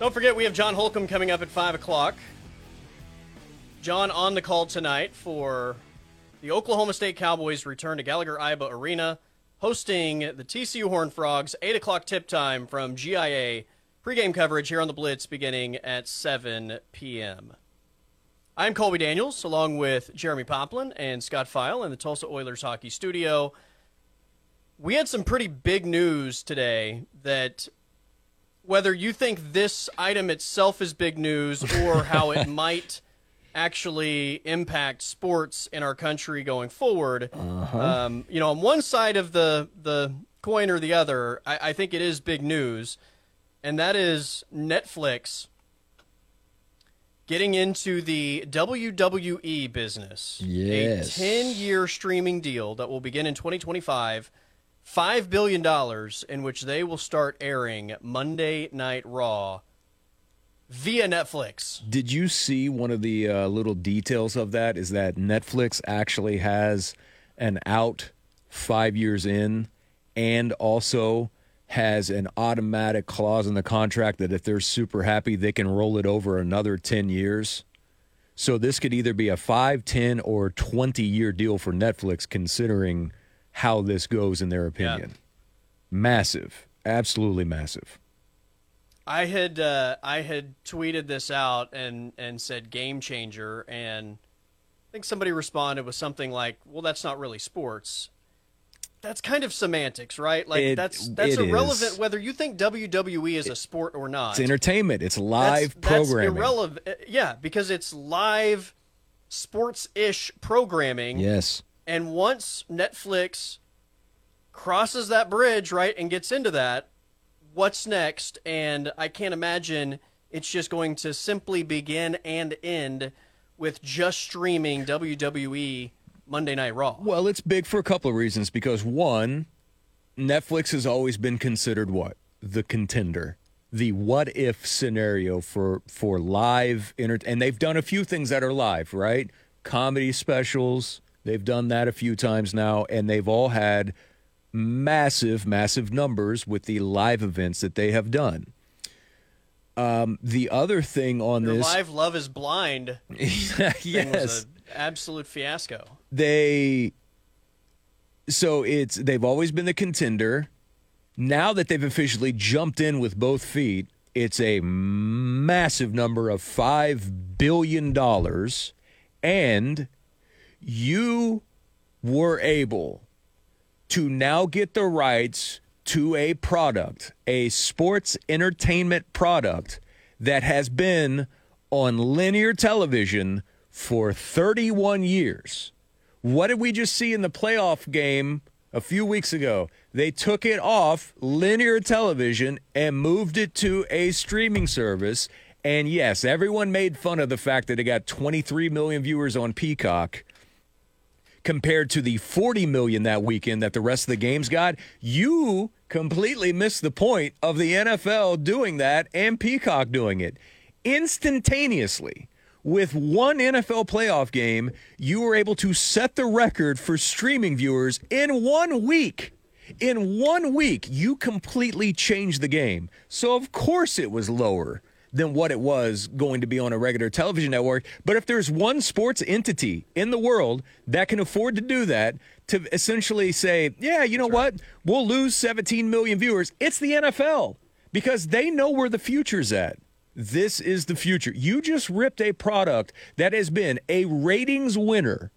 Don't forget, we have John Holcomb coming up at 5 o'clock. John on the call tonight for the Oklahoma State Cowboys return to Gallagher Iba Arena, hosting the TCU Horned Frogs, 8 o'clock tip time from GIA. Pregame coverage here on the Blitz beginning at 7 p.m. I'm Colby Daniels, along with Jeremy Poplin and Scott File in the Tulsa Oilers hockey studio. We had some pretty big news today that whether you think this item itself is big news or how it might actually impact sports in our country going forward. Uh-huh. Um, you know, on one side of the the coin or the other, I, I think it is big news, and that is Netflix getting into the WWE business. Yes. A 10 year streaming deal that will begin in 2025. $5 billion in which they will start airing Monday Night Raw via Netflix. Did you see one of the uh, little details of that? Is that Netflix actually has an out five years in and also has an automatic clause in the contract that if they're super happy, they can roll it over another 10 years. So this could either be a 5, 10, or 20 year deal for Netflix, considering how this goes in their opinion. Massive. Absolutely massive. I had uh, I had tweeted this out and and said game changer, and I think somebody responded with something like, "Well, that's not really sports." That's kind of semantics, right? Like It- that's that's it irrelevant is. whether you think WWE is a sport or not. It's entertainment, it's live that's, that's programming. irrelevant. uh, Yeah, because it's live sports-ish programming. yes. And once Netflix crosses that bridge, right, and gets into that, what's next? And I can't imagine it's just going to simply begin and end with just streaming WWE Monday Night Raw. Well, it's big for a couple of reasons because one, Netflix has always been considered what? The contender. The what if scenario for for live and they've done a few things that are live, right? Comedy specials, they've done that a few times now and they've all had massive massive numbers with the live events that they have done. Um, the other thing on Their this live Love is Blind yes. was absolute fiasco. they so it's they've always been the contender now that they've officially jumped in with both feet it's a massive number of 5 billion dollars and you were able to now get the rights to a product, a sports entertainment product that has been on linear television for 31 years. What did we just see in the playoff game a few weeks ago? They took it off linear television and moved it to a streaming service. And yes, everyone made fun of the fact that it got 23 million viewers on Peacock compared to the 40 million that weekend that the rest of the games got, you completely missed the point of the NFL doing that and Peacock doing it. Instantaneously, with one NFL playoff game, you were able to set the record for streaming viewers in one week. In one week, you completely changed the game. So, of course, it was lower than what it was going to be on a regular television network. But if there's one sports entity in the world that can afford to do that, to essentially say, yeah, you know what, we'll lose 17 million viewers, it's the NFL because they know where the future's at. This is the future. You just ripped a product that has been a ratings winner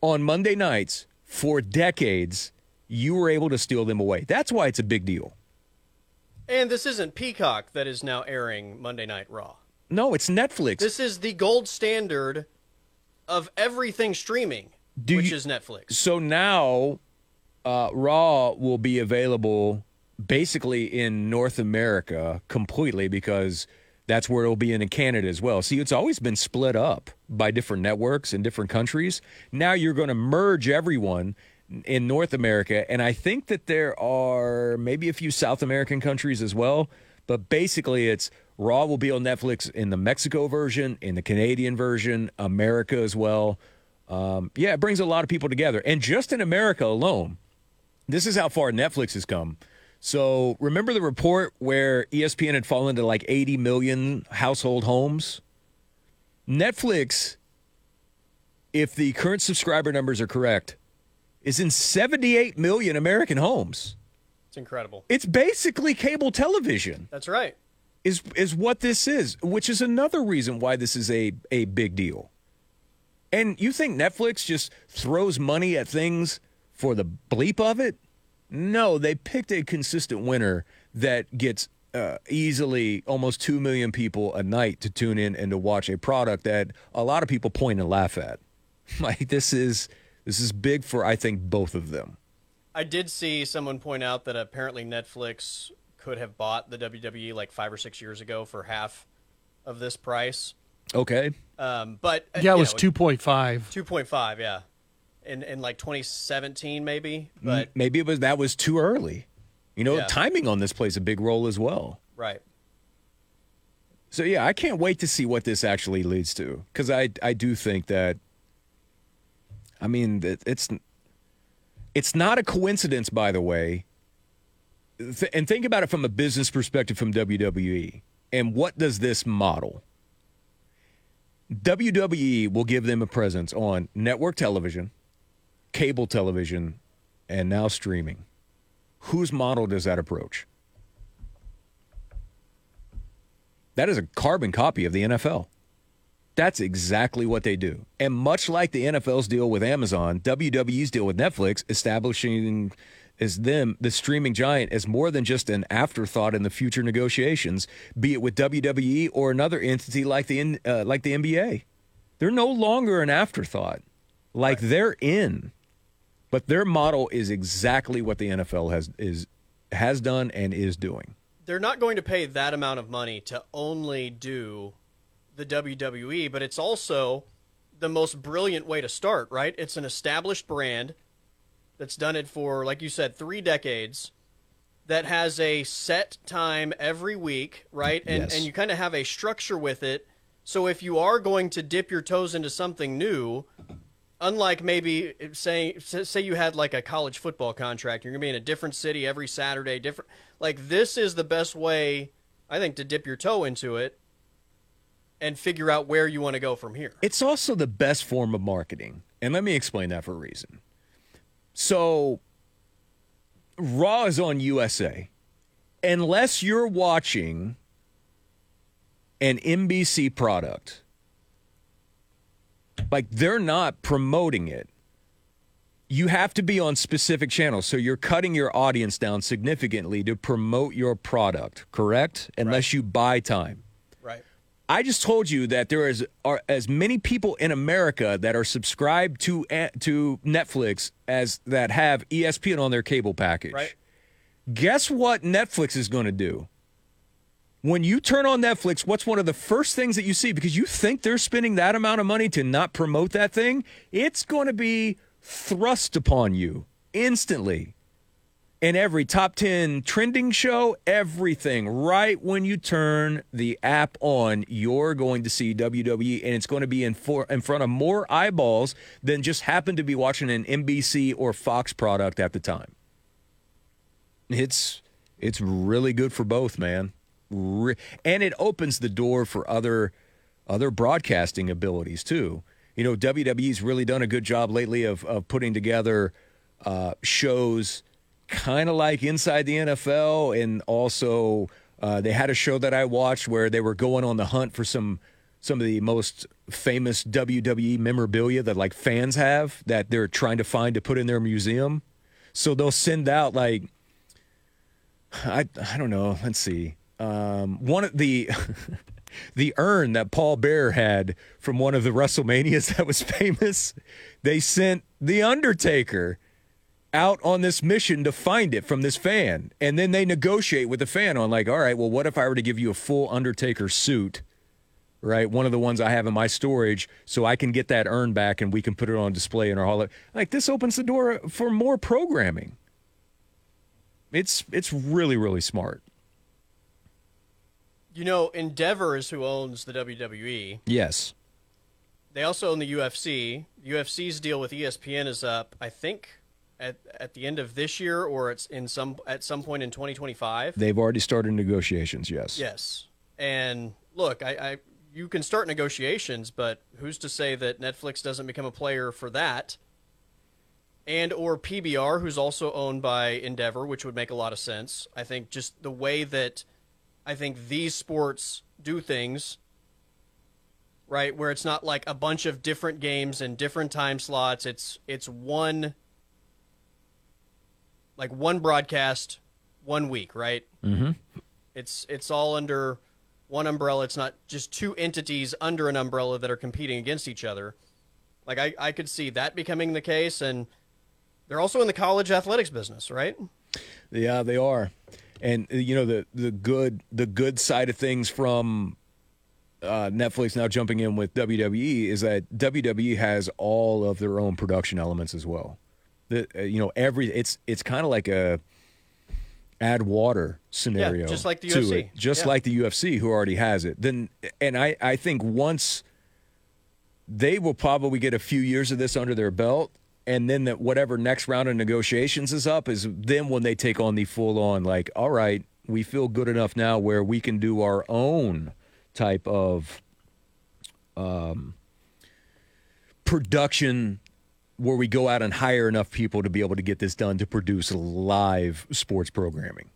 on Monday nights for decades. You were able to steal them away. That's why it's a big deal. And this isn't Peacock that is now airing Monday Night Raw. No, it's Netflix. This is the gold standard of everything streaming, Do which you- is Netflix. So now, uh, Raw will be available basically in North America completely because that's where it'll be in Canada as well. See, it's always been split up by different networks in different countries. Now you're going to merge everyone in North America, and I think that there are maybe a few South American countries as well. But basically, it's Raw will be on Netflix in the Mexico version, in the Canadian version, America as well. Um, yeah, it brings a lot of people together. And just in America alone, this is how far Netflix has come. So remember the report where ESPN had fallen to like 80 million household homes? Netflix, if the current subscriber numbers are correct, is in 78 million American homes. It's incredible. It's basically cable television. That's right. is is what this is, which is another reason why this is a a big deal. And you think Netflix just throws money at things for the bleep of it? No, they picked a consistent winner that gets uh, easily almost 2 million people a night to tune in and to watch a product that a lot of people point and laugh at. Like this is this is big for I think both of them. I did see someone point out that apparently Netflix could have bought the WWE like five or six years ago for half of this price. Okay. Um, but uh, Yeah, it was know, two point five. two point five. Yeah, in in like 2017 maybe. But Maybe it was that was too early. You know, Yeah. timing on this plays a big role as well. right. So yeah, I can't wait to see what this actually leads to because I I do think that. I mean, it's it's not a coincidence, by the way. Th- and think about it from a business perspective from WWE. And what does this model? WWE will give them a presence on network television, cable television, and now streaming. Whose model does that approach? That is a carbon copy of the NFL. That's exactly what they do. And much like the NFL's deal with Amazon, WWE's deal with Netflix establishing as them the streaming giant as more than just an afterthought in the future negotiations, be it with WWE or another entity like the uh, like the NBA. They're no longer an afterthought. Like they're in. But their model is exactly what the NFL has is has done and is doing. They're not going to pay that amount of money to only do the WWE, but it's also the most brilliant way to start, right? It's an established brand that's done it for, like you said, three decades. That has a set time every week, right? And Yes. and you kind of have a structure with it. So if you are going to dip your toes into something new, unlike maybe say say you had like a college football contract, you're gonna be in a different city every Saturday, different. Like this is the best way, I think, to dip your toe into it and figure out where you want to go from here. It's also the best form of marketing. And let me explain that for a reason. So, Raw is on USA. Unless you're watching an NBC product, like they're not promoting it. You have to be on specific channels. So you're cutting your audience down significantly to promote your product, correct? Unless you buy time. I just told you that there is are as many people in America that are subscribed to eh, to Netflix as that have ESPN on their cable package. Right. Guess what Netflix is going to do? When you turn on Netflix, what's one of the first things that you see because you think they're spending that amount of money to not promote that thing? It's going to be thrust upon you instantly in every top 10 trending show, everything. Right when you turn the app on, you're going to see WWE, and it's going to be in, for, in front of more eyeballs than just happen to be watching an NBC or Fox product at the time. It's it's really good for both, man. Re- and it opens the door for other other broadcasting abilities too. You know, WWE's really done a good job lately of of putting together uh, shows kind of like inside the NFL, and also uh, they had a show that I watched where they were going on the hunt for some some of the most famous WWE memorabilia that like fans have that they're trying to find to put in their museum. So they'll send out like I I don't know. Let's see. Um, one of the the urn that Paul Bearer had from one of the WrestleManias that was famous. They sent the Undertaker out on this mission to find it from this fan, and then they negotiate with the fan on like, all right, well, what if I were to give you a full Undertaker suit? Right, one of the ones I have in my storage, so I can get that urn back and we can put it on display in our hall. Like this opens the door for more programming. It's it's really really smart. You know, Endeavor is who owns the WWE. Yes. They also own the UFC. UFC's deal with ESPN is up, I think, at at the end of this year or it's in some at some point in 2025. They've already started negotiations. Yes. Yes. And look, I, I you can start negotiations, but who's to say that Netflix doesn't become a player for that? And or PBR, who's also owned by Endeavor, which would make a lot of sense. I think just the way that I think these sports do things, right, where it's not like a bunch of different games and different time slots. It's it's one like one broadcast, one week, right? Mm-hmm. It's it's all under one umbrella. It's not just two entities under an umbrella that are competing against each other. Like I, I could see that becoming the case, and they're also in the college athletics business, right? Yeah, they are. And you know the the good the good side of things from uh, Netflix now jumping in with WWE is that WWE has all of their own production elements as well. The uh, you know every it's it's kind of like a add water scenario, Yeah, just like the UFC. it, just Yeah. like the UFC who already has it. Then and I I think once they will probably get a few years of this under their belt. And then that whatever next round of negotiations is up is then when they take on the full on like, all right, we feel good enough now where we can do our own type of um, production where we go out and hire enough people to be able to get this done to produce live sports programming.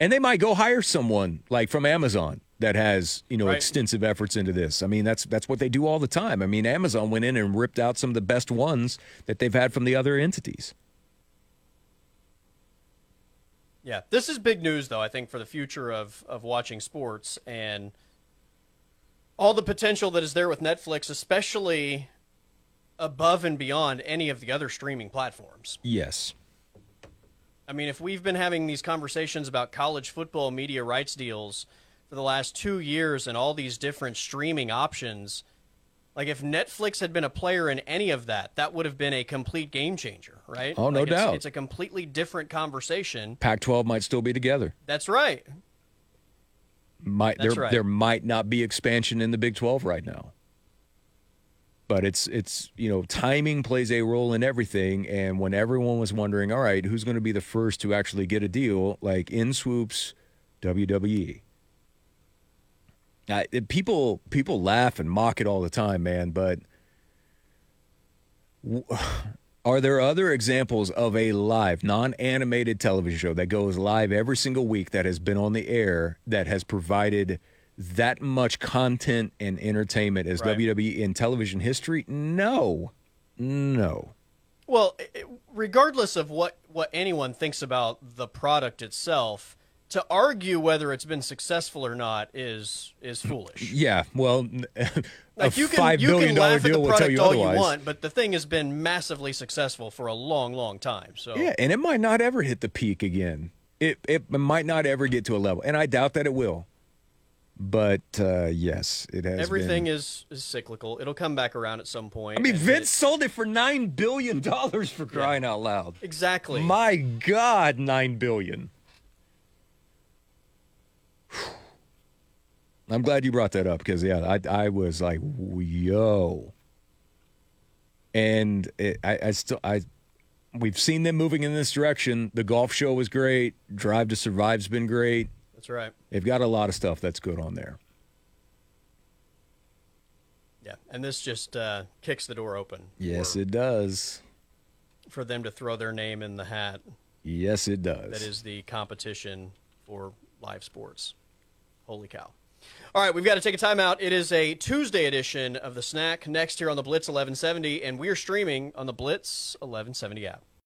And they might go hire someone like from Amazon that has, you know, Right. extensive efforts into this. I mean, that's that's what they do all the time. I mean, Amazon went in and ripped out some of the best ones that they've had from the other entities. Yeah, this is big news, though. I think for the future of of watching sports and all the potential that is there with Netflix, especially above and beyond any of the other streaming platforms. Yes. I mean, if we've been having these conversations about college football media rights deals for the last two years and all these different streaming options, like if Netflix had been a player in any of that, that would have been a complete game changer, right? Oh, no Like, it's- doubt. It's a completely different conversation. Pac-12 might still be together. That's right. Might That's there right. there might not be expansion in the Big 12 right now. But it's it's you know timing plays a role in everything and when everyone was wondering all right who's going to be the first to actually get a deal like in swoops WWE. It- people people laugh and mock it all the time man but w- are there other examples of a live, non-animated television show that goes live every single week that has been on the air that has provided that much content and entertainment as Right. WWE in television history? No. No. Well, regardless of what what anyone thinks about the product itself, to argue whether it's been successful or not is is foolish. Yeah, well, a Like you can five you billion can dollar laugh at the deal will tell you all otherwise. you want, but the thing has been massively successful for a long, long time. So Yeah, and it might not ever hit the peak again. It it might not ever get to a level, and I doubt that it will. But uh, yes, it has. everything been. is, is cyclical. It'll come back around at some point. I mean, Vince it- sold it for nine billion dollars for crying out loud. exactly. My God, nine billion. I'm glad you brought that up because yeah, I I was like, yo, and it, I I still I we've seen them moving in this direction. The golf show was great. Drive to Survive's been great. That's right. They've got a lot of stuff that's good on there. Yeah, and this just uh, kicks the door open. Yes, for, it does. for them to throw their name in the hat. Yes, it does. That is the competition for live sports. Holy cow. All right, we've got to take a timeout. It is a Tuesday edition of The Snack next here on the Blitz 1170, and we're streaming on the Blitz 1170 app.